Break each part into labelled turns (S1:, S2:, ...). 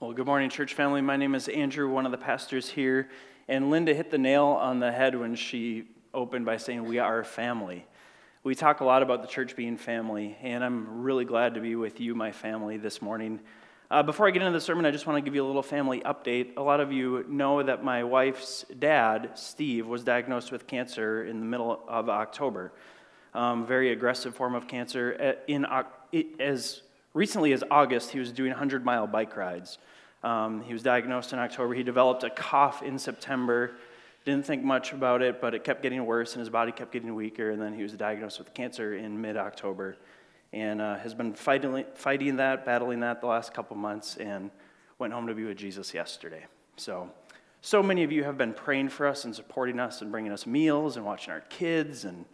S1: Well, good morning, church family. My name is Andrew, one of the pastors here. And Linda hit the nail on the head when she opened by saying, We are a family. We talk a lot about the church being family, and I'm really glad to be with you, my family, this morning. Uh, before I get into the sermon, I just want to give you a little family update. A lot of you know that my wife's dad, Steve, was diagnosed with cancer in the middle of October. Um, very aggressive form of cancer. In, as recently as August, he was doing 100 mile bike rides. Um, he was diagnosed in October. He developed a cough in September. Didn't think much about it, but it kept getting worse and his body kept getting weaker. And then he was diagnosed with cancer in mid October and uh, has been fighting, fighting that, battling that the last couple months, and went home to be with Jesus yesterday. So, so many of you have been praying for us and supporting us and bringing us meals and watching our kids and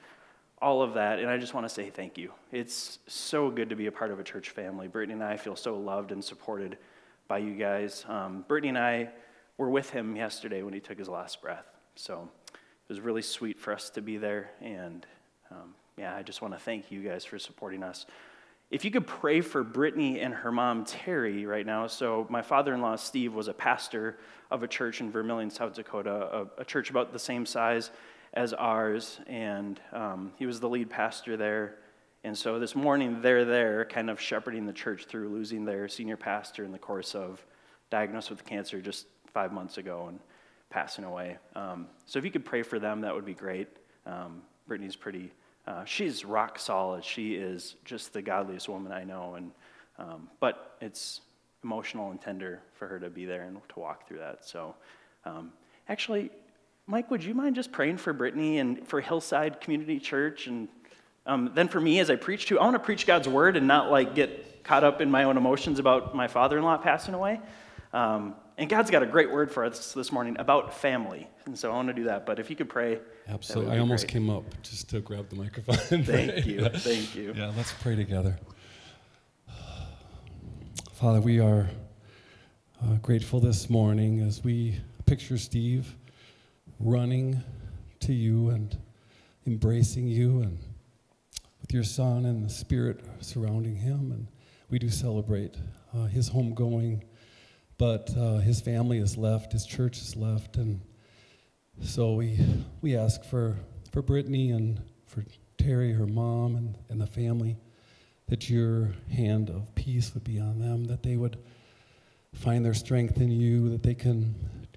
S1: all of that. And I just want to say thank you. It's so good to be a part of a church family. Brittany and I feel so loved and supported by you guys. Um, Brittany and I were with him yesterday when he took his last breath. So it was really sweet for us to be there. And um, yeah, I just want to thank you guys for supporting us. If you could pray for Brittany and her mom, Terry, right now. So, my father in law, Steve, was a pastor of a church in Vermillion, South Dakota, a, a church about the same size as ours. And um, he was the lead pastor there. And so this morning, they're there kind of shepherding the church through losing their senior pastor in the course of diagnosed with cancer just five months ago and passing away. Um, so if you could pray for them, that would be great. Um, Brittany's pretty, uh, she's rock solid. She is just the godliest woman I know. And, um, but it's emotional and tender for her to be there and to walk through that. So um, actually, Mike, would you mind just praying for Brittany and for Hillside Community Church and um, then for me, as I preach to, I want to preach God's word and not like get caught up in my own emotions about my father-in-law passing away. Um, and God's got a great word for us this morning about family, and so I want to do that. But if you could pray,
S2: absolutely. I almost great. came up just to grab the microphone.
S1: thank you, thank you.
S2: Yeah, let's pray together. Father, we are uh, grateful this morning as we picture Steve running to you and embracing you and with your son and the spirit surrounding him. And we do celebrate uh, his homegoing, but uh, his family is left, his church is left. And so we, we ask for, for Brittany and for Terry, her mom, and, and the family, that your hand of peace would be on them, that they would find their strength in you, that they can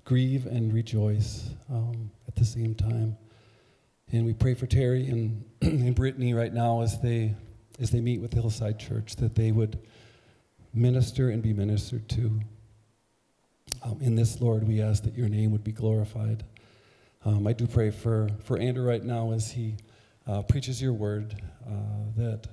S2: grieve and rejoice um, at the same time. And we pray for Terry and, and Brittany right now as they, as they meet with Hillside Church that they would minister and be ministered to. Um, in this, Lord, we ask that your name would be glorified. Um, I do pray for, for Andrew right now as he uh, preaches your word, uh, that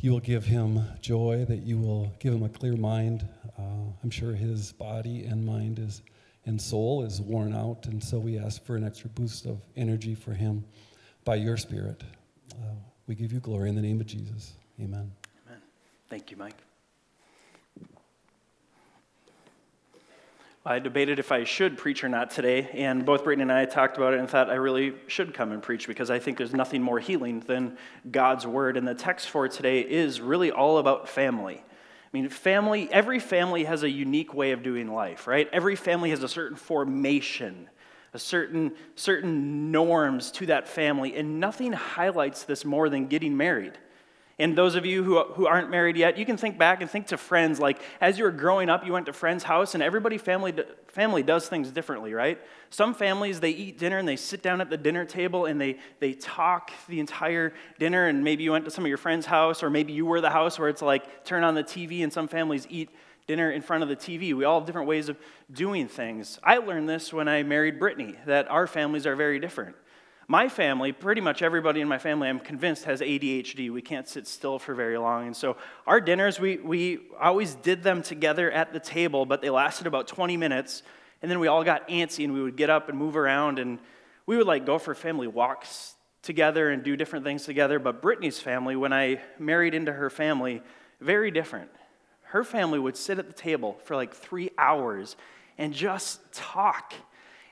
S2: you will give him joy, that you will give him a clear mind. Uh, I'm sure his body and mind is and soul is worn out. And so we ask for an extra boost of energy for him by your Spirit. Uh, we give you glory in the name of Jesus. Amen.
S1: Amen. Thank you, Mike. I debated if I should preach or not today, and both Brittany and I talked about it and thought I really should come and preach because I think there's nothing more healing than God's word. And the text for today is really all about family. I mean, family, every family has a unique way of doing life, right? Every family has a certain formation, a certain, certain norms to that family, and nothing highlights this more than getting married. And those of you who, who aren't married yet, you can think back and think to friends. Like, as you were growing up, you went to friend's house, and everybody family, family does things differently, right? Some families, they eat dinner and they sit down at the dinner table and they, they talk the entire dinner. And maybe you went to some of your friend's house, or maybe you were the house where it's like turn on the TV, and some families eat dinner in front of the TV. We all have different ways of doing things. I learned this when I married Brittany, that our families are very different. My family, pretty much everybody in my family, I'm convinced, has ADHD. We can't sit still for very long. And so our dinners, we, we always did them together at the table, but they lasted about 20 minutes. And then we all got antsy and we would get up and move around and we would like go for family walks together and do different things together. But Brittany's family, when I married into her family, very different. Her family would sit at the table for like three hours and just talk.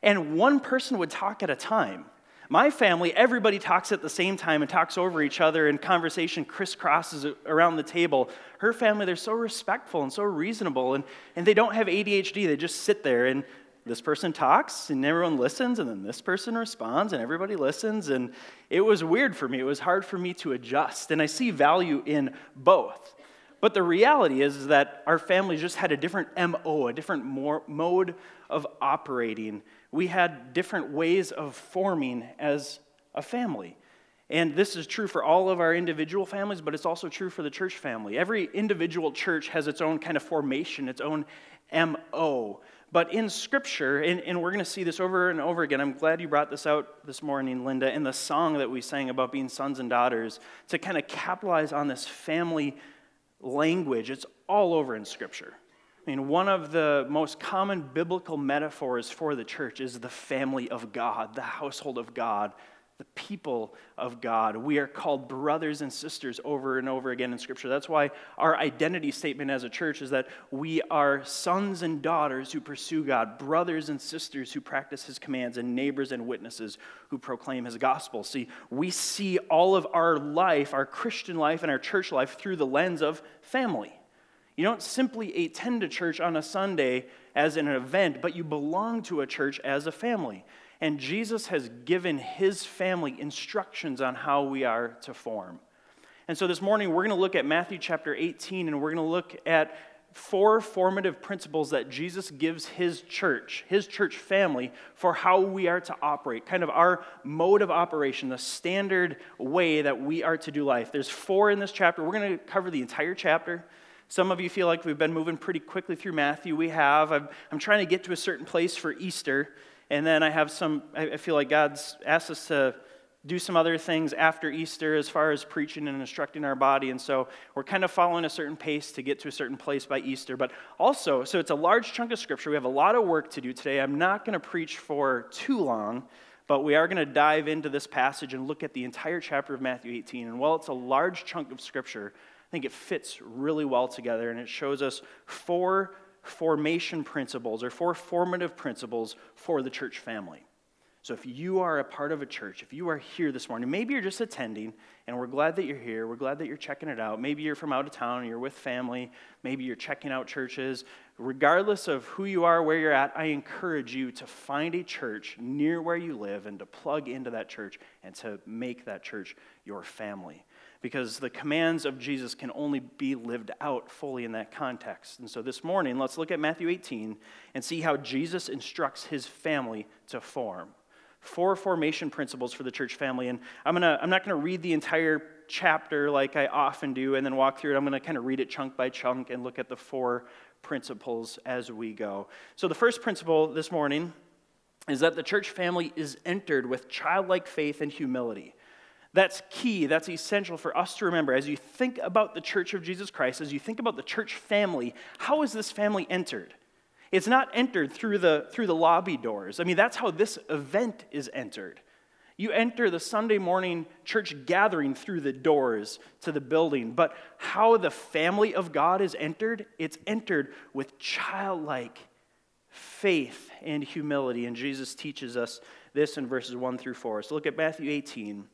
S1: And one person would talk at a time. My family, everybody talks at the same time and talks over each other, and conversation crisscrosses around the table. Her family, they're so respectful and so reasonable, and, and they don't have ADHD. They just sit there, and this person talks, and everyone listens, and then this person responds, and everybody listens. And it was weird for me. It was hard for me to adjust. And I see value in both. But the reality is, is that our family just had a different MO, a different more, mode of operating. We had different ways of forming as a family. And this is true for all of our individual families, but it's also true for the church family. Every individual church has its own kind of formation, its own MO. But in Scripture, and, and we're going to see this over and over again, I'm glad you brought this out this morning, Linda, in the song that we sang about being sons and daughters, to kind of capitalize on this family language. It's all over in Scripture. I mean, one of the most common biblical metaphors for the church is the family of God, the household of God, the people of God. We are called brothers and sisters over and over again in Scripture. That's why our identity statement as a church is that we are sons and daughters who pursue God, brothers and sisters who practice His commands, and neighbors and witnesses who proclaim His gospel. See, we see all of our life, our Christian life, and our church life through the lens of family. You don't simply attend a church on a Sunday as an event, but you belong to a church as a family. And Jesus has given his family instructions on how we are to form. And so this morning, we're going to look at Matthew chapter 18, and we're going to look at four formative principles that Jesus gives his church, his church family, for how we are to operate, kind of our mode of operation, the standard way that we are to do life. There's four in this chapter. We're going to cover the entire chapter. Some of you feel like we've been moving pretty quickly through Matthew. We have. I'm, I'm trying to get to a certain place for Easter. And then I have some, I feel like God's asked us to do some other things after Easter as far as preaching and instructing our body. And so we're kind of following a certain pace to get to a certain place by Easter. But also, so it's a large chunk of scripture. We have a lot of work to do today. I'm not going to preach for too long, but we are going to dive into this passage and look at the entire chapter of Matthew 18. And while it's a large chunk of scripture, think it fits really well together and it shows us four formation principles or four formative principles for the church family. So if you are a part of a church, if you are here this morning, maybe you're just attending and we're glad that you're here. We're glad that you're checking it out. Maybe you're from out of town you're with family. Maybe you're checking out churches. Regardless of who you are, where you're at, I encourage you to find a church near where you live and to plug into that church and to make that church your family because the commands of Jesus can only be lived out fully in that context. And so this morning, let's look at Matthew 18 and see how Jesus instructs his family to form. Four formation principles for the church family. And I'm, gonna, I'm not going to read the entire chapter like I often do and then walk through it. I'm going to kind of read it chunk by chunk and look at the four principles as we go. So the first principle this morning is that the church family is entered with childlike faith and humility. That's key, that's essential for us to remember. As you think about the church of Jesus Christ, as you think about the church family, how is this family entered? It's not entered through the, through the lobby doors. I mean, that's how this event is entered. You enter the Sunday morning church gathering through the doors to the building, but how the family of God is entered, it's entered with childlike faith and humility. And Jesus teaches us this in verses 1 through 4. So look at Matthew 18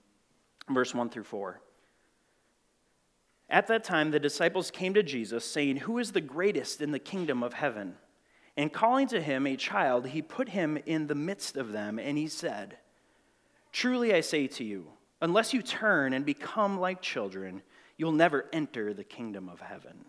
S1: verse 1 through 4. At that time, the disciples came to Jesus, saying, Who is the greatest in the kingdom of heaven? And calling to him a child, he put him in the midst of them, and he said, Truly I say to you, unless you turn and become like children, you'll never enter the kingdom of heaven.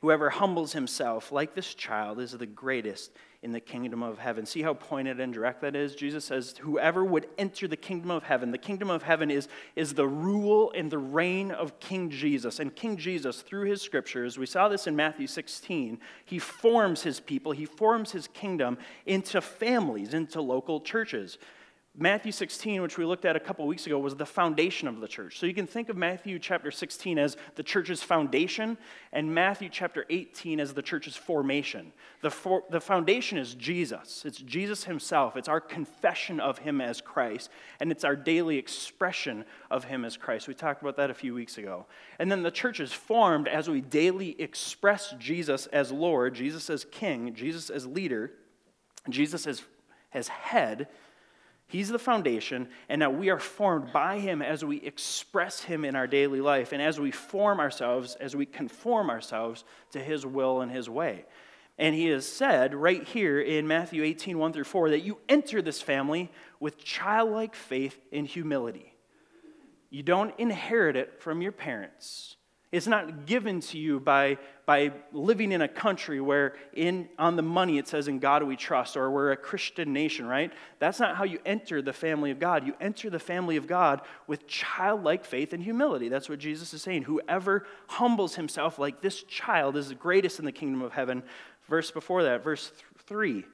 S1: Whoever humbles himself like this child is the greatest in the kingdom of heaven. See how pointed and direct that is? Jesus says, Whoever would enter the kingdom of heaven, the kingdom of heaven is, is the rule and the reign of King Jesus. And King Jesus, through his scriptures, we saw this in Matthew 16, he forms his people, he forms his kingdom into families, into local churches. Matthew 16, which we looked at a couple weeks ago, was the foundation of the church. So you can think of Matthew chapter 16 as the church's foundation, and Matthew chapter 18 as the church's formation. The, for, the foundation is Jesus. It's Jesus himself. It's our confession of him as Christ, and it's our daily expression of him as Christ. We talked about that a few weeks ago. And then the church is formed as we daily express Jesus as Lord, Jesus as King, Jesus as leader, Jesus as, as head He's the foundation, and now we are formed by Him as we express Him in our daily life and as we form ourselves, as we conform ourselves to His will and His way. And He has said right here in Matthew 18, 1 through 4, that you enter this family with childlike faith and humility. You don't inherit it from your parents. It's not given to you by, by living in a country where in, on the money it says, In God we trust, or we're a Christian nation, right? That's not how you enter the family of God. You enter the family of God with childlike faith and humility. That's what Jesus is saying. Whoever humbles himself like this child is the greatest in the kingdom of heaven. Verse before that, verse 3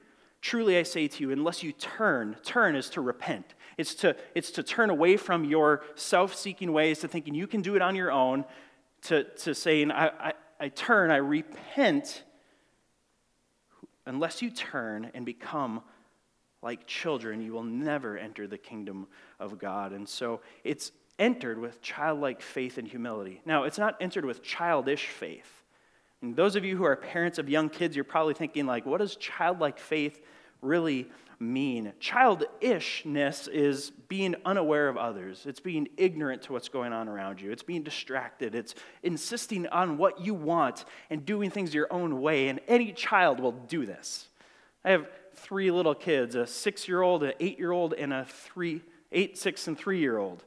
S1: Truly I say to you, unless you turn, turn is to repent. It's to, it's to turn away from your self seeking ways to thinking you can do it on your own to, to saying, I, I, I turn, I repent, unless you turn and become like children, you will never enter the kingdom of God. And so it's entered with childlike faith and humility. Now, it's not entered with childish faith. And those of you who are parents of young kids, you're probably thinking, like, what does childlike faith really mean. Childishness is being unaware of others, it's being ignorant to what's going on around you, it's being distracted, it's insisting on what you want and doing things your own way. And any child will do this. I have three little kids a six year old, an eight year old, and a three, eight, six, and three year old.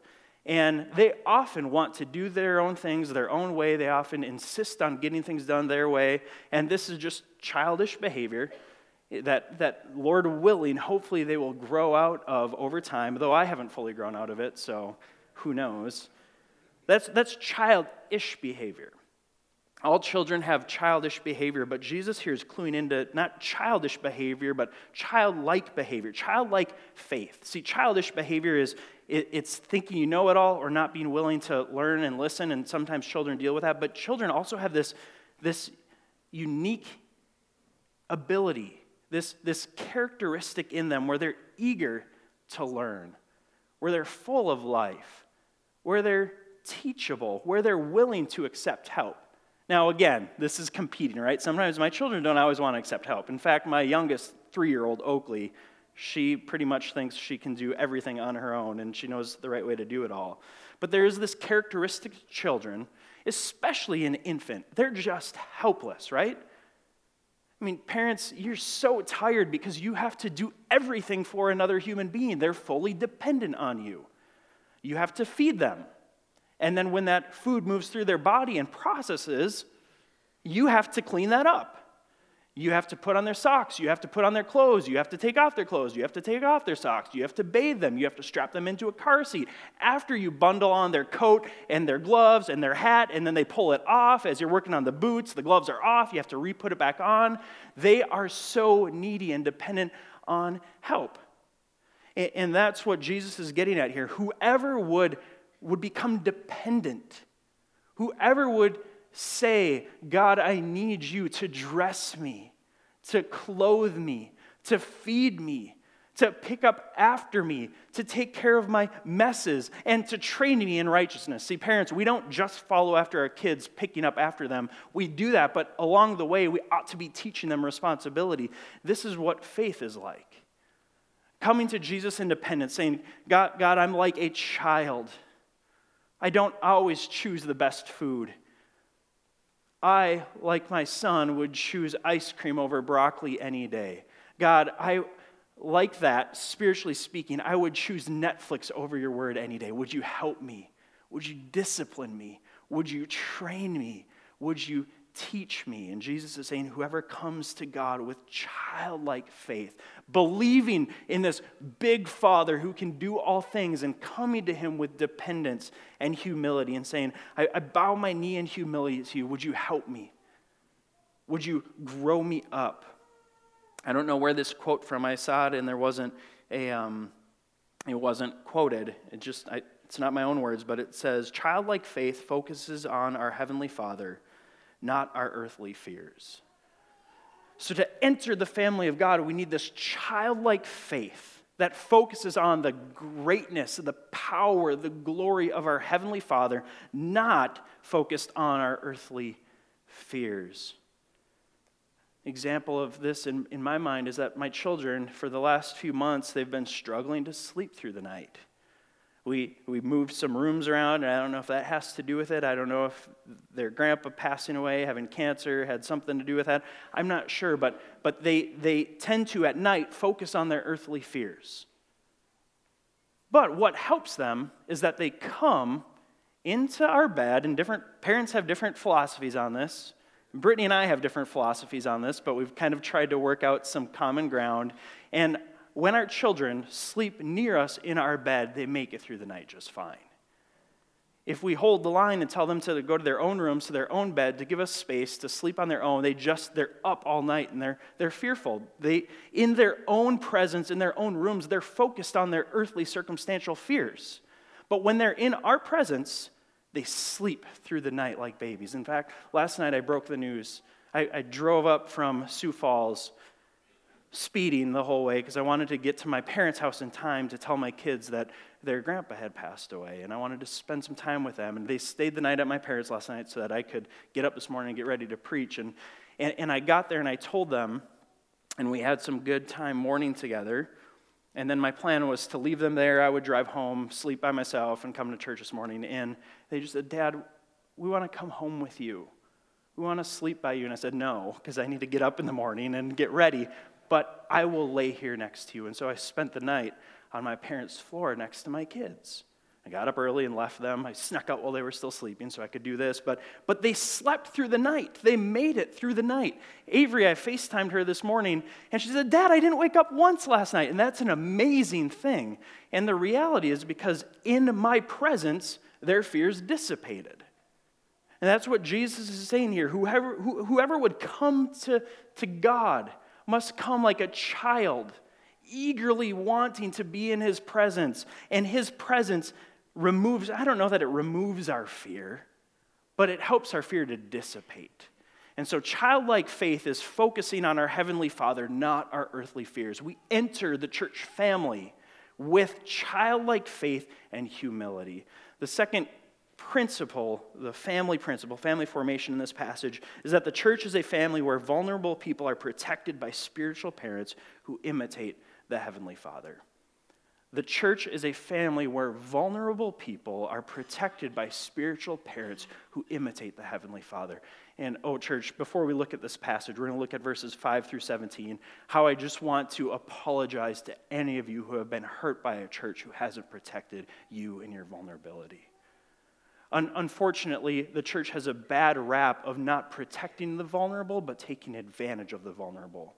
S1: And they often want to do their own things their own way. They often insist on getting things done their way. And this is just childish behavior that, that Lord willing, hopefully they will grow out of over time, though I haven't fully grown out of it, so who knows. That's, that's childish behavior. All children have childish behavior, but Jesus here is cluing into not childish behavior, but childlike behavior, childlike faith. See, childish behavior is it, it's thinking you know it all or not being willing to learn and listen, and sometimes children deal with that. But children also have this, this unique ability this, this characteristic in them where they're eager to learn, where they're full of life, where they're teachable, where they're willing to accept help. Now, again, this is competing, right? Sometimes my children don't always want to accept help. In fact, my youngest three year old, Oakley, she pretty much thinks she can do everything on her own and she knows the right way to do it all. But there is this characteristic children, especially an infant, they're just helpless, right? I mean, parents, you're so tired because you have to do everything for another human being. They're fully dependent on you. You have to feed them. And then when that food moves through their body and processes, you have to clean that up. You have to put on their socks. You have to put on their clothes. You have to take off their clothes. You have to take off their socks. You have to bathe them. You have to strap them into a car seat. After you bundle on their coat and their gloves and their hat, and then they pull it off as you're working on the boots, the gloves are off. You have to re put it back on. They are so needy and dependent on help. And that's what Jesus is getting at here. Whoever would, would become dependent, whoever would say, God, I need you to dress me, to clothe me, to feed me, to pick up after me, to take care of my messes, and to train me in righteousness. See, parents, we don't just follow after our kids, picking up after them. We do that, but along the way, we ought to be teaching them responsibility. This is what faith is like. Coming to Jesus independent, saying, God, God, I'm like a child. I don't always choose the best food. I, like my son, would choose ice cream over broccoli any day. God, I, like that, spiritually speaking, I would choose Netflix over your word any day. Would you help me? Would you discipline me? Would you train me? Would you teach me. And Jesus is saying, whoever comes to God with childlike faith, believing in this big Father who can do all things, and coming to Him with dependence and humility, and saying, I, I bow my knee in humility to you. Would you help me? Would you grow me up? I don't know where this quote from I saw it, and there wasn't a, um, it wasn't quoted. It just, I, it's not my own words, but it says, childlike faith focuses on our Heavenly Father not our earthly fears. So, to enter the family of God, we need this childlike faith that focuses on the greatness, the power, the glory of our Heavenly Father, not focused on our earthly fears. Example of this in, in my mind is that my children, for the last few months, they've been struggling to sleep through the night. We, we moved some rooms around, and I don't know if that has to do with it. I don't know if their grandpa passing away, having cancer, had something to do with that. I'm not sure, but, but they, they tend to, at night, focus on their earthly fears. But what helps them is that they come into our bed, and different parents have different philosophies on this. Brittany and I have different philosophies on this, but we've kind of tried to work out some common ground. And when our children sleep near us in our bed, they make it through the night just fine. If we hold the line and tell them to go to their own rooms, to their own bed, to give us space to sleep on their own, they just they're up all night and they're they're fearful. They in their own presence, in their own rooms, they're focused on their earthly circumstantial fears. But when they're in our presence, they sleep through the night like babies. In fact, last night I broke the news. I, I drove up from Sioux Falls speeding the whole way because I wanted to get to my parents' house in time to tell my kids that their grandpa had passed away. And I wanted to spend some time with them. And they stayed the night at my parents' last night so that I could get up this morning and get ready to preach. And, and, and I got there and I told them, and we had some good time mourning together. And then my plan was to leave them there. I would drive home, sleep by myself, and come to church this morning. And they just said, Dad, we want to come home with you. We want to sleep by you. And I said, No, because I need to get up in the morning and get ready but I will lay here next to you. And so I spent the night on my parents' floor next to my kids. I got up early and left them. I snuck out while they were still sleeping so I could do this. But, but they slept through the night. They made it through the night. Avery, I FaceTimed her this morning, and she said, Dad, I didn't wake up once last night. And that's an amazing thing. And the reality is because in my presence, their fears dissipated. And that's what Jesus is saying here. Whoever, whoever would come to, to God, must come like a child, eagerly wanting to be in his presence. And his presence removes, I don't know that it removes our fear, but it helps our fear to dissipate. And so, childlike faith is focusing on our Heavenly Father, not our earthly fears. We enter the church family with childlike faith and humility. The second principle, the family principle, family formation in this passage, is that the church is a family where vulnerable people are protected by spiritual parents who imitate the Heavenly Father. The church is a family where vulnerable people are protected by spiritual parents who imitate the Heavenly Father. And, oh, church, before we look at this passage, we're going to look at verses 5 through 17. How I just want to apologize to any of you who have been hurt by a church who hasn't protected you in your vulnerability. Un- unfortunately, the church has a bad rap of not protecting the vulnerable, but taking advantage of the vulnerable.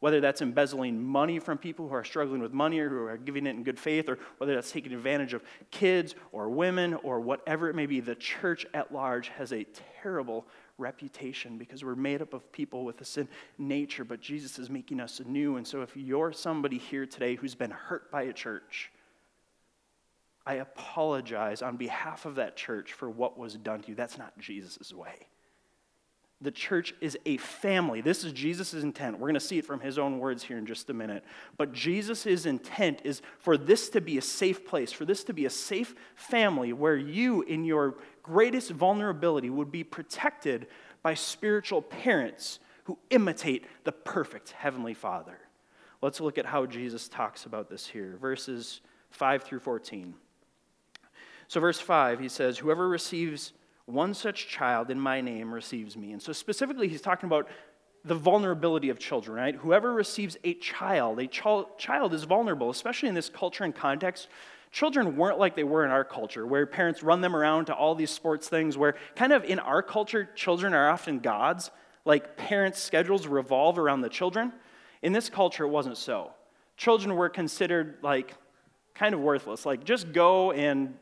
S1: Whether that's embezzling money from people who are struggling with money or who are giving it in good faith, or whether that's taking advantage of kids or women or whatever it may be, the church at large has a terrible reputation because we're made up of people with a sin nature, but Jesus is making us new. And so if you're somebody here today who's been hurt by a church, I apologize on behalf of that church for what was done to you. That's not Jesus' way. The church is a family. This is Jesus' intent. We're going to see it from his own words here in just a minute. But Jesus' intent is for this to be a safe place, for this to be a safe family where you, in your greatest vulnerability, would be protected by spiritual parents who imitate the perfect Heavenly Father. Let's look at how Jesus talks about this here. Verses 5 through 14. So, verse 5, he says, Whoever receives one such child in my name receives me. And so, specifically, he's talking about the vulnerability of children, right? Whoever receives a child, a ch- child is vulnerable, especially in this culture and context. Children weren't like they were in our culture, where parents run them around to all these sports things, where kind of in our culture, children are often gods. Like parents' schedules revolve around the children. In this culture, it wasn't so. Children were considered like kind of worthless. Like, just go and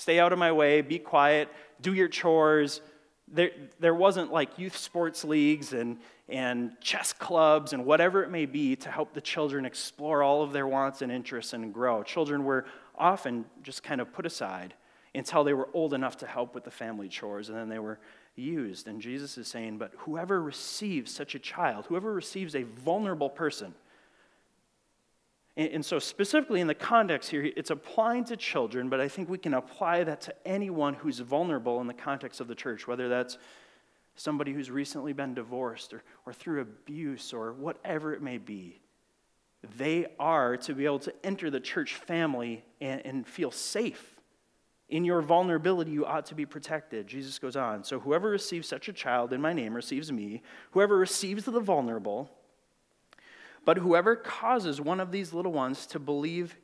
S1: Stay out of my way, be quiet, do your chores. There, there wasn't like youth sports leagues and, and chess clubs and whatever it may be to help the children explore all of their wants and interests and grow. Children were often just kind of put aside until they were old enough to help with the family chores, and then they were used. And Jesus is saying, But whoever receives such a child, whoever receives a vulnerable person, and, so, specifically in the context here, it's applying to children, but I think we can apply that to anyone who's vulnerable in the context of the church, whether that's somebody who's recently been divorced or, or through abuse or whatever it may be. They are to be able to enter the church family and, and feel safe. In your vulnerability, you ought to be protected. Jesus goes on. So, whoever receives such a child in my name receives me. Whoever receives the vulnerable, but whoever causes one of these little ones to believe,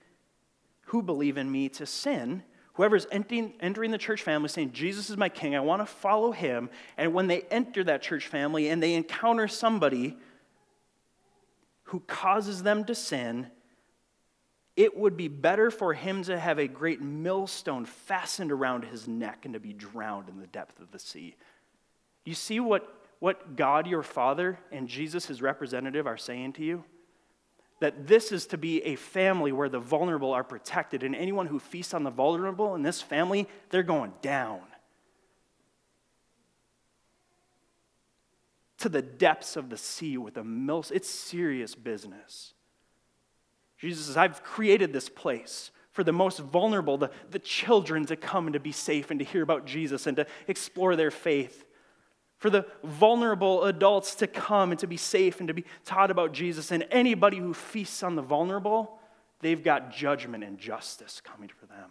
S1: who believe in me, to sin, whoever's entering, entering the church family saying, Jesus is my king, I want to follow him, and when they enter that church family and they encounter somebody who causes them to sin, it would be better for him to have a great millstone fastened around his neck and to be drowned in the depth of the sea. You see what, what God, your Father, and Jesus, his representative, are saying to you? That this is to be a family where the vulnerable are protected, and anyone who feasts on the vulnerable in this family, they're going down. To the depths of the sea with a mill. It's serious business. Jesus says, I've created this place for the most vulnerable, the, the children to come and to be safe and to hear about Jesus and to explore their faith. For the vulnerable adults to come and to be safe and to be taught about Jesus. And anybody who feasts on the vulnerable, they've got judgment and justice coming for them.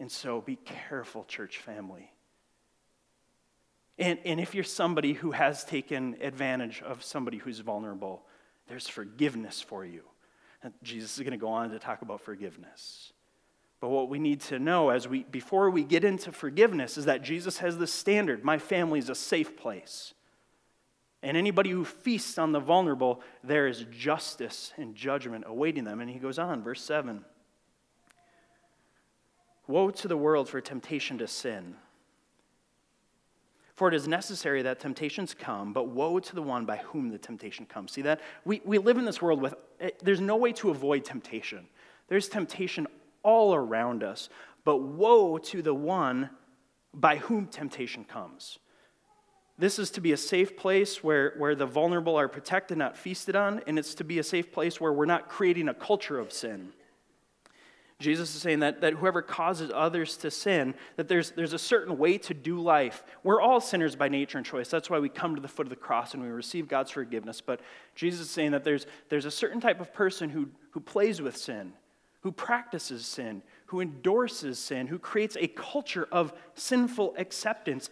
S1: And so be careful, church family. And, and if you're somebody who has taken advantage of somebody who's vulnerable, there's forgiveness for you. And Jesus is going to go on to talk about forgiveness. But what we need to know as we before we get into forgiveness is that Jesus has this standard. My family is a safe place. And anybody who feasts on the vulnerable, there is justice and judgment awaiting them. And he goes on, verse 7. Woe to the world for temptation to sin. For it is necessary that temptations come, but woe to the one by whom the temptation comes. See that? We, we live in this world with, eh, there's no way to avoid temptation. There's temptation all around us, but woe to the one by whom temptation comes. This is to be a safe place where, where the vulnerable are protected, not feasted on, and it's to be a safe place where we're not creating a culture of sin. Jesus is saying that, that whoever causes others to sin, that there's, there's a certain way to do life. We're all sinners by nature and choice. That's why we come to the foot of the cross and we receive God's forgiveness. But Jesus is saying that there's, there's a certain type of person who, who plays with sin, who practices sin, who endorses sin, who creates a culture of sinful acceptance.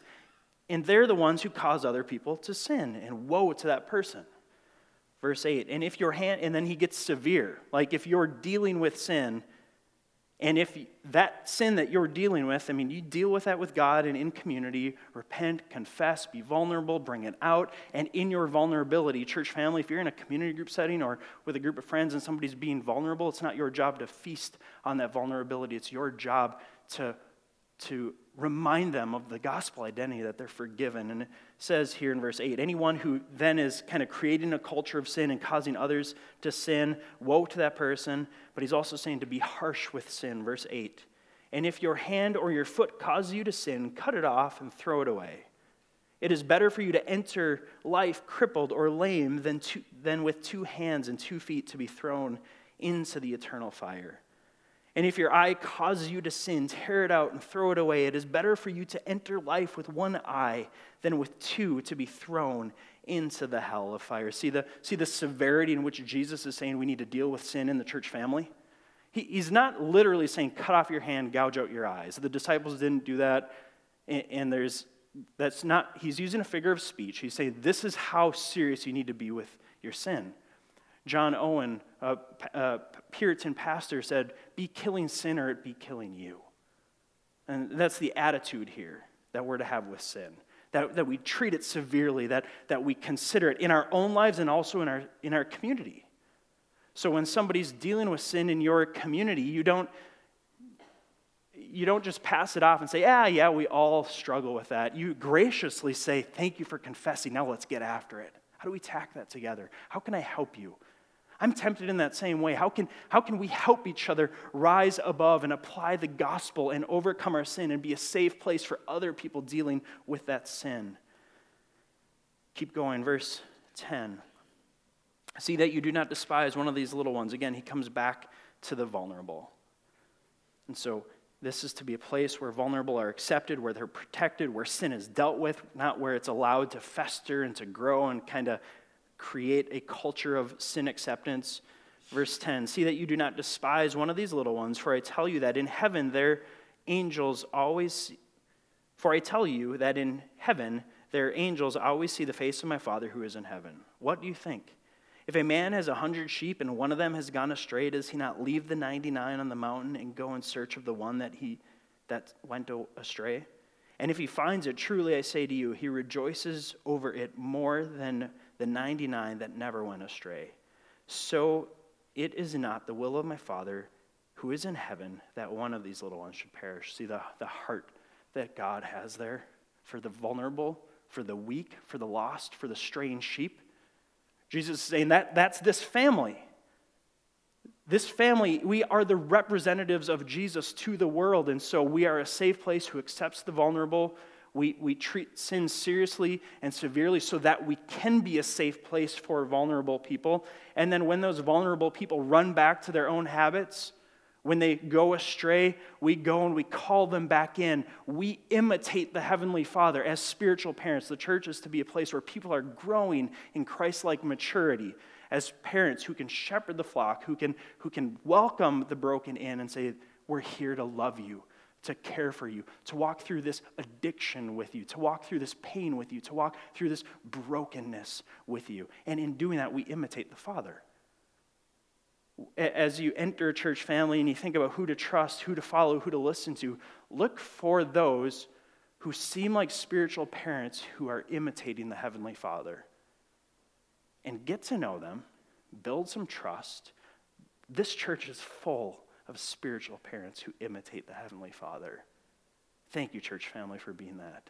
S1: And they're the ones who cause other people to sin. And woe to that person. Verse 8, and if your hand, and then he gets severe. Like if you're dealing with sin, and if that sin that you're dealing with, I mean, you deal with that with God and in community, repent, confess, be vulnerable, bring it out. And in your vulnerability, church family, if you're in a community group setting or with a group of friends and somebody's being vulnerable, it's not your job to feast on that vulnerability. It's your job to, to remind them of the gospel identity that they're forgiven. And it says here in verse 8 anyone who then is kind of creating a culture of sin and causing others to sin, woe to that person. But he's also saying to be harsh with sin. Verse 8 And if your hand or your foot causes you to sin, cut it off and throw it away. It is better for you to enter life crippled or lame than, to, than with two hands and two feet to be thrown into the eternal fire. And if your eye causes you to sin, tear it out and throw it away. It is better for you to enter life with one eye than with two to be thrown into the hell of fire. See the, see the severity in which Jesus is saying we need to deal with sin in the church family? He, he's not literally saying, cut off your hand, gouge out your eyes. The disciples didn't do that. And, and there's, that's not, he's using a figure of speech. He's saying, this is how serious you need to be with your sin. John Owen, Uh, a, a uh, Puritan pastor, said, Be killing sin or it be killing you. And that's the attitude here that we're to have with sin. That, that we treat it severely, that, that we consider it in our own lives and also in our, in our community. So when somebody's dealing with sin in your community, you don't, you don't just pass it off and say, yeah, yeah, we all struggle with that. You graciously say, thank you for confessing. Now let's get after it. How do we tack that together? How can I help you? I'm tempted in that same way. How can, how can we help each other rise above and apply the gospel and overcome our sin and be a safe place for other people dealing with that sin? Keep going, verse 10. See that you do not despise one of these little ones. Again, he comes back to the vulnerable. And so This is to be a place where vulnerable are accepted, where they're protected, where sin is dealt with, not where it's allowed to fester and to grow and kind of create a culture of sin acceptance. Verse 10 See that you do not despise one of these little ones, for I tell you that in heaven their angels always, for I tell you that in heaven their angels always see the face of my Father who is in heaven. What do you think? If a man has a hundred sheep and one of them has gone astray, does he not leave the 99 on the mountain and go in search of the one that, he, that went astray? And if he finds it, truly I say to you, he rejoices over it more than the 99 that never went astray. So it is not the will of my Father who is in heaven that one of these little ones should perish. See the, the heart that God has there for the vulnerable, for the weak, for the lost, for the straying sheep. Jesus is saying that that's this family. This family, we are the representatives of Jesus to the world, and so we are a safe place who accepts the vulnerable. We, we treat sin seriously and severely so that we can be a safe place for vulnerable people. And then when those vulnerable people run back to their own habits, when they go astray, we go and we call them back in. We imitate the Heavenly Father as spiritual parents. The church is to be a place where people are growing in Christ like maturity as parents who can shepherd the flock, who can, who can welcome the broken in and say, We're here to love you, to care for you, to walk through this addiction with you, to walk through this pain with you, to walk through this brokenness with you. And in doing that, we imitate the Father as you enter church family and you think about who to trust, who to follow, who to listen to, look for those who seem like spiritual parents who are imitating the Heavenly Father. And get to know them, build some trust. This church is full of spiritual parents who imitate the Heavenly Father. Thank you, church family, for being that.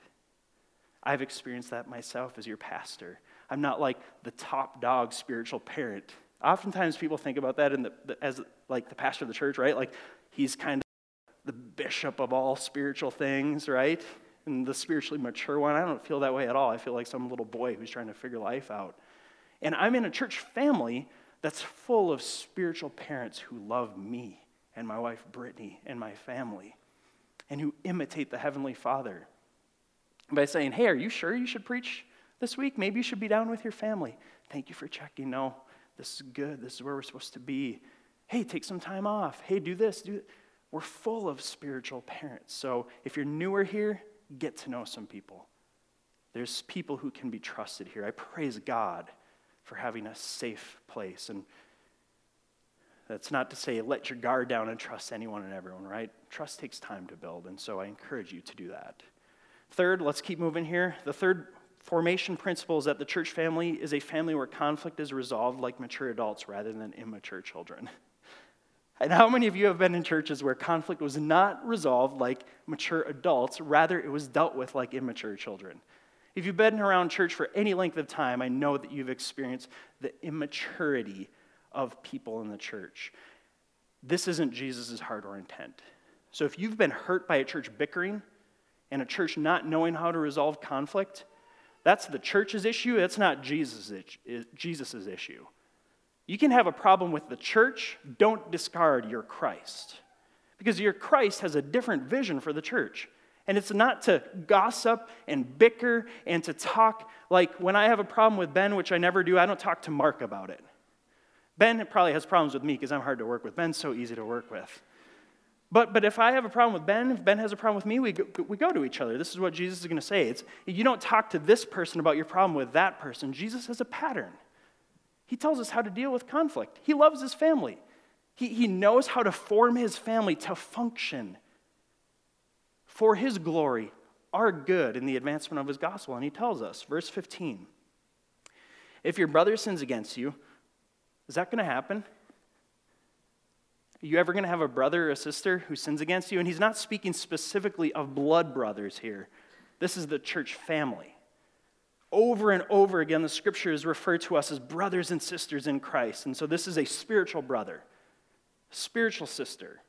S1: I've experienced that myself as your pastor. I'm not like the top dog spiritual parent Oftentimes people think about that in the, the, as like the pastor of the church, right? Like he's kind of the bishop of all spiritual things, right? And the spiritually mature one. I don't feel that way at all. I feel like some little boy who's trying to figure life out. And I'm in a church family that's full of spiritual parents who love me and my wife Brittany and my family and who imitate the Heavenly Father by saying, Hey, are you sure you should preach this week? Maybe you should be down with your family. Thank you for checking. No, this is good. This is where we're supposed to be. Hey, take some time off. Hey, do this. Do We're full of spiritual parents. So if you're newer here, get to know some people. There's people who can be trusted here. I praise God for having a safe place. And that's not to say let your guard down and trust anyone and everyone, right? Trust takes time to build. And so I encourage you to do that. Third, let's keep moving here. The third formation principle is that the church family is a family where conflict is resolved like mature adults rather than immature children. And how many of you have been in churches where conflict was not resolved like mature adults, rather, it was dealt with like immature children? If you've been around church for any length of time, I know that you've experienced the immaturity of people in the church. This isn't Jesus' heart or intent. So if you've been hurt by a church bickering and a church not knowing how to resolve conflict, that's the church's issue. That's not Jesus' Jesus's issue. You can have a problem with the church, don't discard your Christ. Because your Christ has a different vision for the church. And it's not to gossip and bicker and to talk like when I have a problem with Ben, which I never do, I don't talk to Mark about it. Ben probably has problems with me because I'm hard to work with. Ben's so easy to work with. But, but if I have a problem with Ben, if Ben has a problem with me, we go, we go to each other. This is what Jesus is going to say. It's, you don't talk to this person about your problem with that person. Jesus has a pattern. He tells us how to deal with conflict. He loves his family, he, he knows how to form his family to function for his glory, our good, in the advancement of his gospel. And he tells us, verse 15, if your brother sins against you, is that going to happen? Are you ever going to have a brother or a sister who sins against you? And he's not speaking specifically of blood brothers here. This is the church family. Over and over again, the scriptures refer to us as brothers and sisters in Christ. And so this is a spiritual brother, spiritual sister.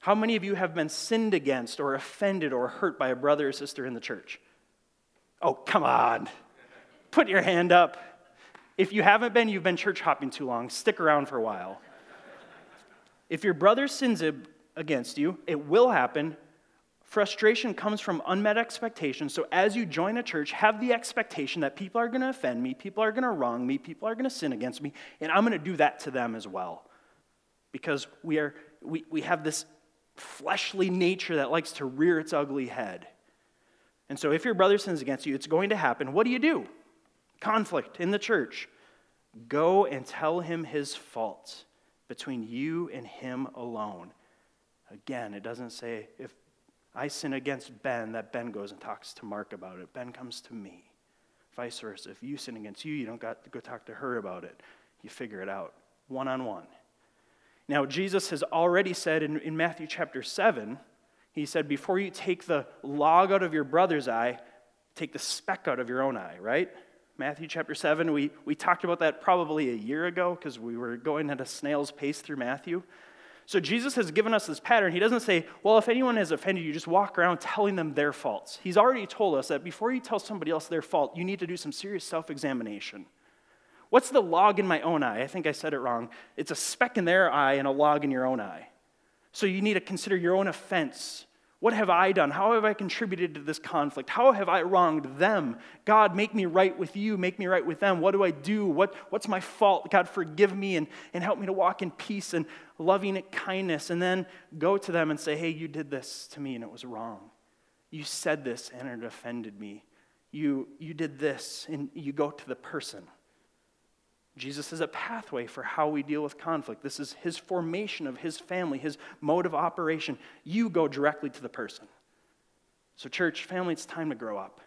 S1: How many of you have been sinned against or offended or hurt by a brother or sister in the church? Oh, come on. Put your hand up. If you haven't been, you've been church hopping too long. Stick around for a while. If your brother sins against you. It will happen. Frustration comes from unmet expectations. So, as you join a church, have the expectation that people are going to offend me, people are going to wrong me, people are going to sin against me, and I'm going to do that to them as well. Because we, are, we, we have this fleshly nature that likes to rear its ugly head. And so, if your brother sins against you, it's going to happen. What do you do? Conflict in the church. Go and tell him his faults between you and him alone. Again, it doesn't say if I sin against Ben, that Ben goes and talks to Mark about it. Ben comes to me. Vice versa. If you sin against you, you don't got to go talk to her about it. You figure it out one on one. Now, Jesus has already said in, in Matthew chapter 7, he said, Before you take the log out of your brother's eye, take the speck out of your own eye, right? Matthew chapter 7, we, we talked about that probably a year ago because we were going at a snail's pace through Matthew. So Jesus has given us this pattern. He doesn't say, well, if anyone has offended you, just walk around telling them their faults. He's already told us that before you tell somebody else their fault, you need to do some serious self examination. What's the log in my own eye? I think I said it wrong. It's a speck in their eye and a log in your own eye. So you need to consider your own offense what have I done? How have I contributed to this conflict? How have I wronged them? God, make me right with you. Make me right with them. What do I do? What, what's my fault? God, forgive me and, and help me to walk in peace and loving kindness. And then go to them and say, hey, you did this to me and it was wrong. You said this and it offended me. You, you did this and you go to the person. Jesus is a pathway for how we deal with conflict. This is his formation of his family, his mode of operation. You go directly to the person. So, church, family, it's time to grow up.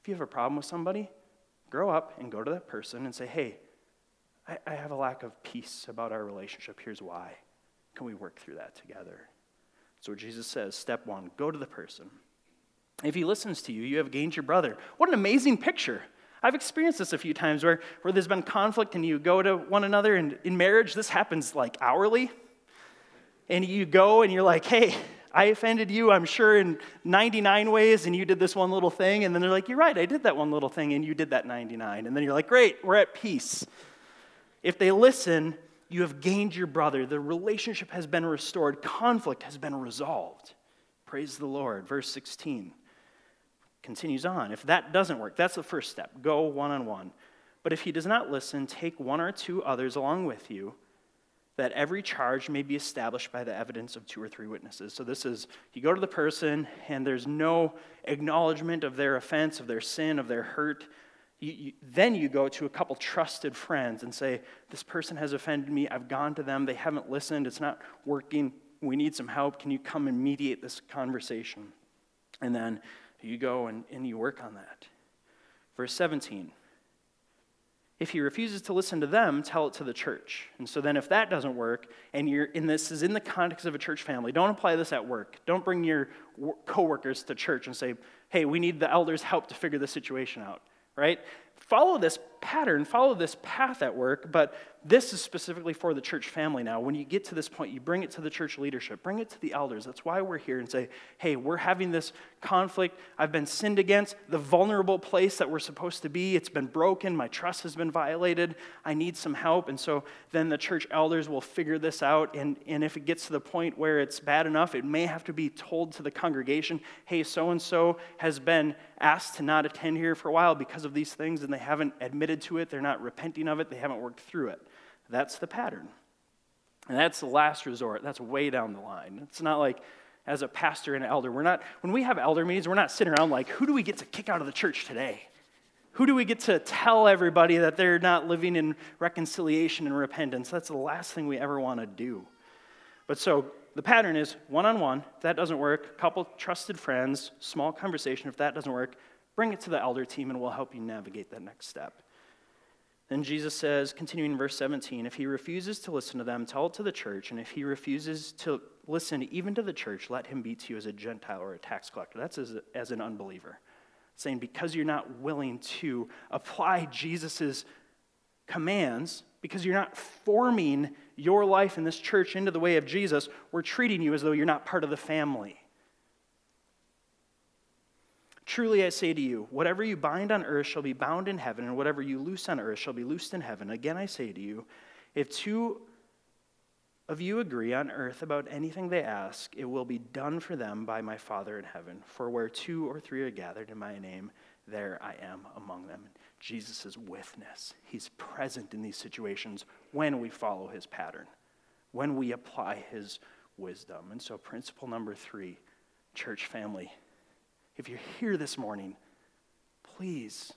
S1: If you have a problem with somebody, grow up and go to that person and say, hey, I, I have a lack of peace about our relationship. Here's why. Can we work through that together? So, Jesus says, step one, go to the person. If he listens to you, you have gained your brother. What an amazing picture. I've experienced this a few times where, where there's been conflict and you go to one another, and in marriage, this happens like hourly. And you go and you're like, hey, I offended you, I'm sure, in 99 ways, and you did this one little thing. And then they're like, you're right, I did that one little thing, and you did that 99. And then you're like, great, we're at peace. If they listen, you have gained your brother. The relationship has been restored, conflict has been resolved. Praise the Lord. Verse 16 continues on. If that doesn't work, that's the first step. Go one on one. But if he does not listen, take one or two others along with you, that every charge may be established by the evidence of two or three witnesses. So this is you go to the person, and there's no acknowledgement of their offense, of their sin, of their hurt. You, you, then you go to a couple trusted friends and say, This person has offended me. I've gone to them. They haven't listened. It's not working. We need some help. Can you come and mediate this conversation? And then you go and, and you work on that. Verse 17. If he refuses to listen to them, tell it to the church. And so then, if that doesn't work, and you're in this is in the context of a church family, don't apply this at work. Don't bring your coworkers to church and say, "Hey, we need the elders' help to figure this situation out." Right? Follow this pattern, follow this path at work, but this is specifically for the church family now. When you get to this point, you bring it to the church leadership, bring it to the elders. That's why we're here and say, hey, we're having this conflict. I've been sinned against, the vulnerable place that we're supposed to be. It's been broken. My trust has been violated. I need some help. And so then the church elders will figure this out. And, and if it gets to the point where it's bad enough, it may have to be told to the congregation, hey, so and so has been asked to not attend here for a while because of these things, and they haven't admitted to it. They're not repenting of it. They haven't worked through it. That's the pattern. And that's the last resort. That's way down the line. It's not like as a pastor and elder, we're not, when we have elder meetings, we're not sitting around like, who do we get to kick out of the church today? Who do we get to tell everybody that they're not living in reconciliation and repentance? That's the last thing we ever want to do. But so the pattern is one on one. If that doesn't work, couple trusted friends, small conversation. If that doesn't work, bring it to the elder team and we'll help you navigate that next step. Then Jesus says, continuing in verse 17, if he refuses to listen to them, tell it to the church. And if he refuses to listen even to the church, let him be to you as a Gentile or a tax collector. That's as, as an unbeliever. Saying, because you're not willing to apply Jesus' commands, because you're not forming your life in this church into the way of Jesus, we're treating you as though you're not part of the family. Truly I say to you, whatever you bind on earth shall be bound in heaven, and whatever you loose on earth shall be loosed in heaven. Again I say to you, if two of you agree on earth about anything they ask, it will be done for them by my Father in heaven. For where two or three are gathered in my name, there I am among them. Jesus is witness. He's present in these situations when we follow his pattern, when we apply his wisdom. And so, principle number three, church family, if you're here this morning, please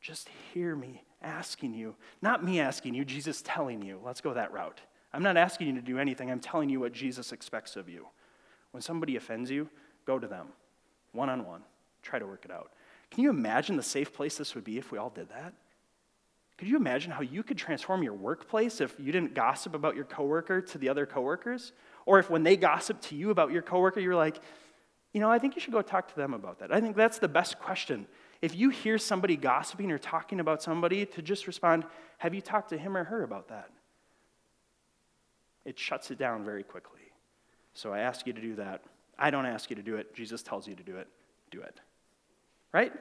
S1: just hear me asking you, not me asking you, Jesus telling you. Let's go that route. I'm not asking you to do anything, I'm telling you what Jesus expects of you. When somebody offends you, go to them, one on one, try to work it out. Can you imagine the safe place this would be if we all did that? Could you imagine how you could transform your workplace if you didn't gossip about your coworker to the other coworkers? Or if when they gossip to you about your coworker, you're like, you know, I think you should go talk to them about that. I think that's the best question. If you hear somebody gossiping or talking about somebody, to just respond, have you talked to him or her about that? it shuts it down very quickly. So I ask you to do that. I don't ask you to do it. Jesus tells you to do it. Do it. Right?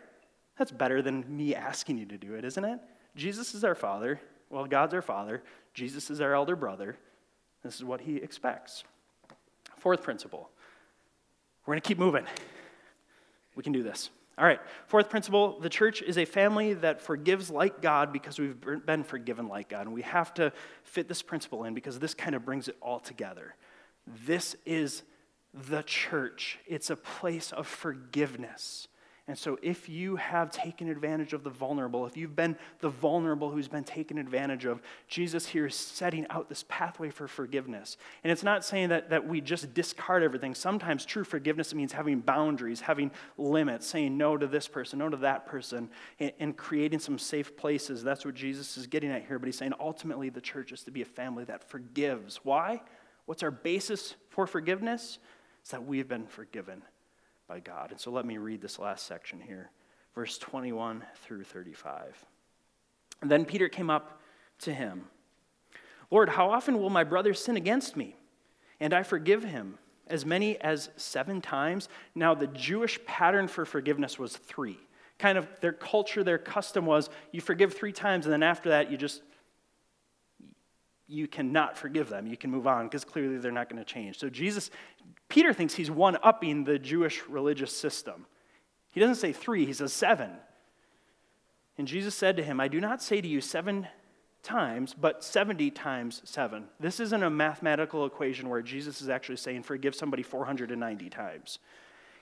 S1: That's better than me asking you to do it, isn't it? Jesus is our Father. Well, God's our Father. Jesus is our elder brother. This is what he expects. Fourth principle we're going to keep moving. We can do this. All right, fourth principle the church is a family that forgives like God because we've been forgiven like God. And we have to fit this principle in because this kind of brings it all together. This is the church, it's a place of forgiveness. And so, if you have taken advantage of the vulnerable, if you've been the vulnerable who's been taken advantage of, Jesus here is setting out this pathway for forgiveness. And it's not saying that, that we just discard everything. Sometimes true forgiveness means having boundaries, having limits, saying no to this person, no to that person, and, and creating some safe places. That's what Jesus is getting at here. But he's saying ultimately the church is to be a family that forgives. Why? What's our basis for forgiveness? It's that we have been forgiven by God. And so let me read this last section here, verse 21 through 35. And then Peter came up to him Lord, how often will my brother sin against me? And I forgive him as many as seven times. Now, the Jewish pattern for forgiveness was three. Kind of their culture, their custom was you forgive three times, and then after that, you just you cannot forgive them. You can move on because clearly they're not going to change. So Jesus, Peter thinks he's one upping the Jewish religious system. He doesn't say three, he says seven. And Jesus said to him, I do not say to you seven times, but 70 times seven. This isn't a mathematical equation where Jesus is actually saying forgive somebody 490 times.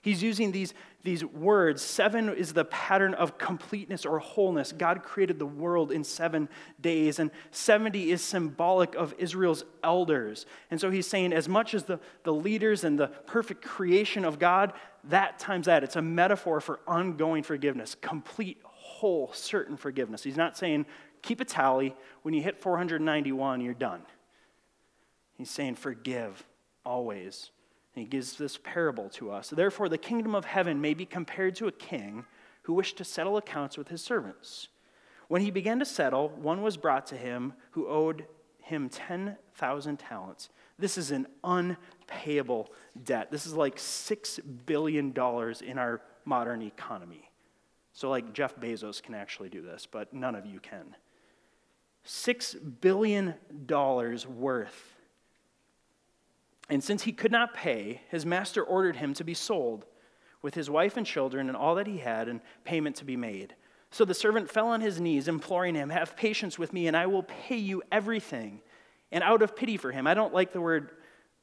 S1: He's using these, these words. Seven is the pattern of completeness or wholeness. God created the world in seven days, and 70 is symbolic of Israel's elders. And so he's saying, as much as the, the leaders and the perfect creation of God, that times that. It's a metaphor for ongoing forgiveness, complete, whole, certain forgiveness. He's not saying, keep a tally. When you hit 491, you're done. He's saying, forgive always he gives this parable to us. Therefore, the kingdom of heaven may be compared to a king who wished to settle accounts with his servants. When he began to settle, one was brought to him who owed him 10,000 talents. This is an unpayable debt. This is like $6 billion in our modern economy. So, like, Jeff Bezos can actually do this, but none of you can. $6 billion worth and since he could not pay, his master ordered him to be sold, with his wife and children and all that he had, and payment to be made. So the servant fell on his knees, imploring him, Have patience with me, and I will pay you everything. And out of pity for him, I don't like the word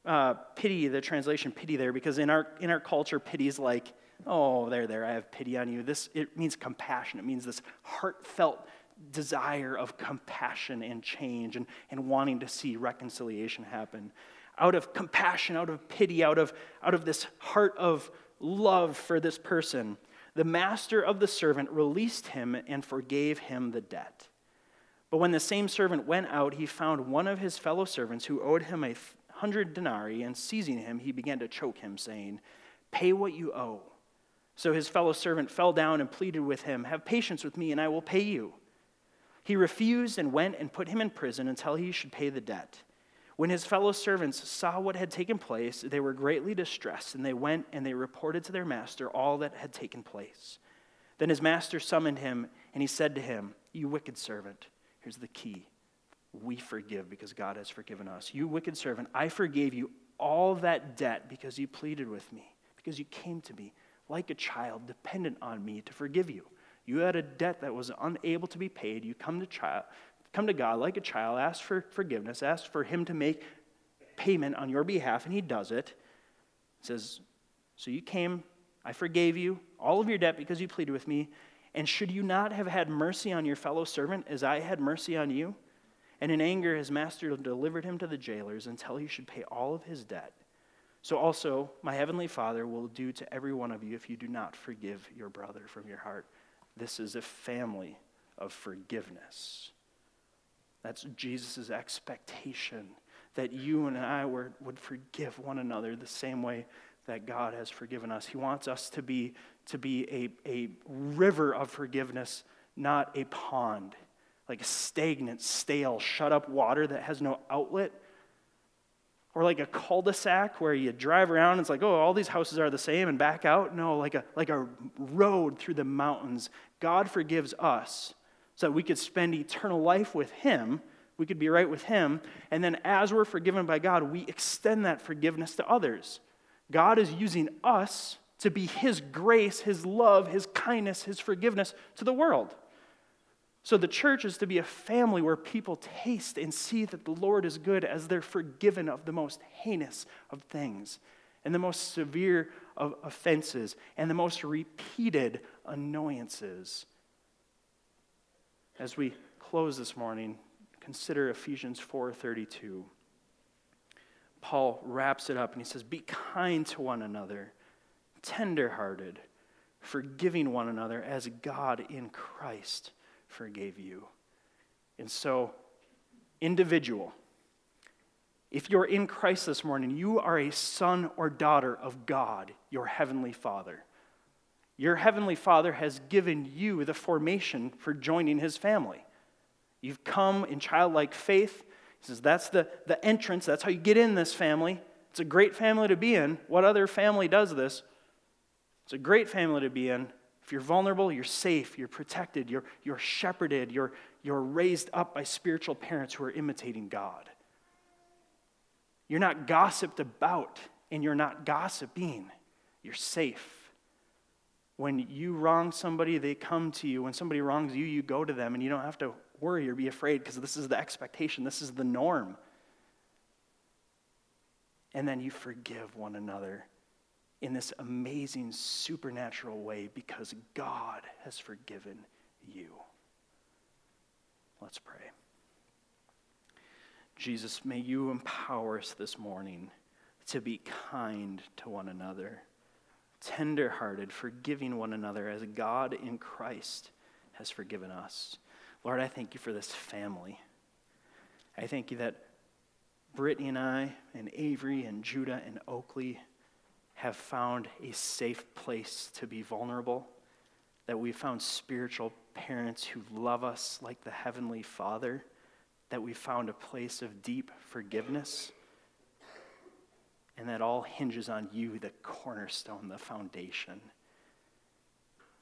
S1: uh, pity, the translation pity there, because in our, in our culture, pity is like, oh, there, there, I have pity on you. This, it means compassion. It means this heartfelt desire of compassion and change and, and wanting to see reconciliation happen out of compassion, out of pity, out of, out of this heart of love for this person, the master of the servant released him and forgave him the debt. But when the same servant went out, he found one of his fellow servants who owed him a hundred denarii, and seizing him, he began to choke him, saying, Pay what you owe. So his fellow servant fell down and pleaded with him, Have patience with me, and I will pay you. He refused and went and put him in prison until he should pay the debt. When his fellow servants saw what had taken place, they were greatly distressed, and they went and they reported to their master all that had taken place. Then his master summoned him, and he said to him, You wicked servant, here's the key we forgive because God has forgiven us. You wicked servant, I forgave you all that debt because you pleaded with me, because you came to me like a child, dependent on me to forgive you. You had a debt that was unable to be paid. You come to child, come to God like a child, ask for forgiveness, ask for Him to make payment on your behalf, and He does it. He says, So you came, I forgave you all of your debt because you pleaded with me. And should you not have had mercy on your fellow servant as I had mercy on you? And in anger, his master delivered him to the jailers until he should pay all of his debt. So also, my heavenly Father will do to every one of you if you do not forgive your brother from your heart. This is a family of forgiveness. That's Jesus' expectation that you and I were, would forgive one another the same way that God has forgiven us. He wants us to be, to be a, a river of forgiveness, not a pond, like stagnant, stale, shut up water that has no outlet. Or like a cul-de-sac where you drive around and it's like, oh, all these houses are the same and back out. No, like a, like a road through the mountains. God forgives us so that we could spend eternal life with Him. We could be right with Him. And then as we're forgiven by God, we extend that forgiveness to others. God is using us to be His grace, His love, His kindness, His forgiveness to the world. So the church is to be a family where people taste and see that the Lord is good as they're forgiven of the most heinous of things and the most severe of offenses and the most repeated annoyances. As we close this morning, consider Ephesians 4:32. Paul wraps it up and he says, Be kind to one another, tenderhearted, forgiving one another as God in Christ forgave you. And so, individual, if you're in Christ this morning, you are a son or daughter of God, your heavenly Father. Your heavenly Father has given you the formation for joining his family. You've come in childlike faith he says, That's the, the entrance. That's how you get in this family. It's a great family to be in. What other family does this? It's a great family to be in. If you're vulnerable, you're safe, you're protected, you're, you're shepherded, you're, you're raised up by spiritual parents who are imitating God. You're not gossiped about, and you're not gossiping. You're safe. When you wrong somebody, they come to you. When somebody wrongs you, you go to them, and you don't have to worry or be afraid because this is the expectation, this is the norm. And then you forgive one another in this amazing supernatural way because God has forgiven you. Let's pray. Jesus, may you empower us this morning to be kind to one another, tenderhearted, forgiving one another as God in Christ has forgiven us. Lord, I thank you for this family. I thank you that Brittany and I, and Avery, and Judah, and Oakley have found a safe place to be vulnerable, that we've found spiritual parents who love us like the Heavenly Father, that we've found a place of deep forgiveness, and that all hinges on you, the cornerstone, the foundation.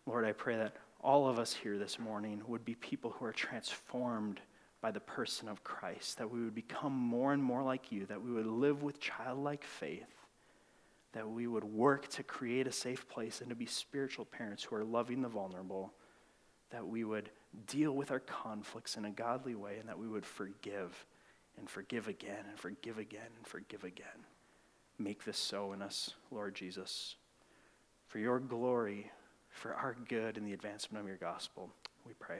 S1: Lord, I pray that all of us here this morning would be people who are transformed by the person of Christ, that we would become more and more like you, that we would live with childlike faith, that we would work to create a safe place and to be spiritual parents who are loving the vulnerable, that we would deal with our conflicts in a godly way, and that we would forgive and forgive again and forgive again and forgive again. Make this so in us, Lord Jesus. For your glory, for our good and the advancement of your gospel. We pray.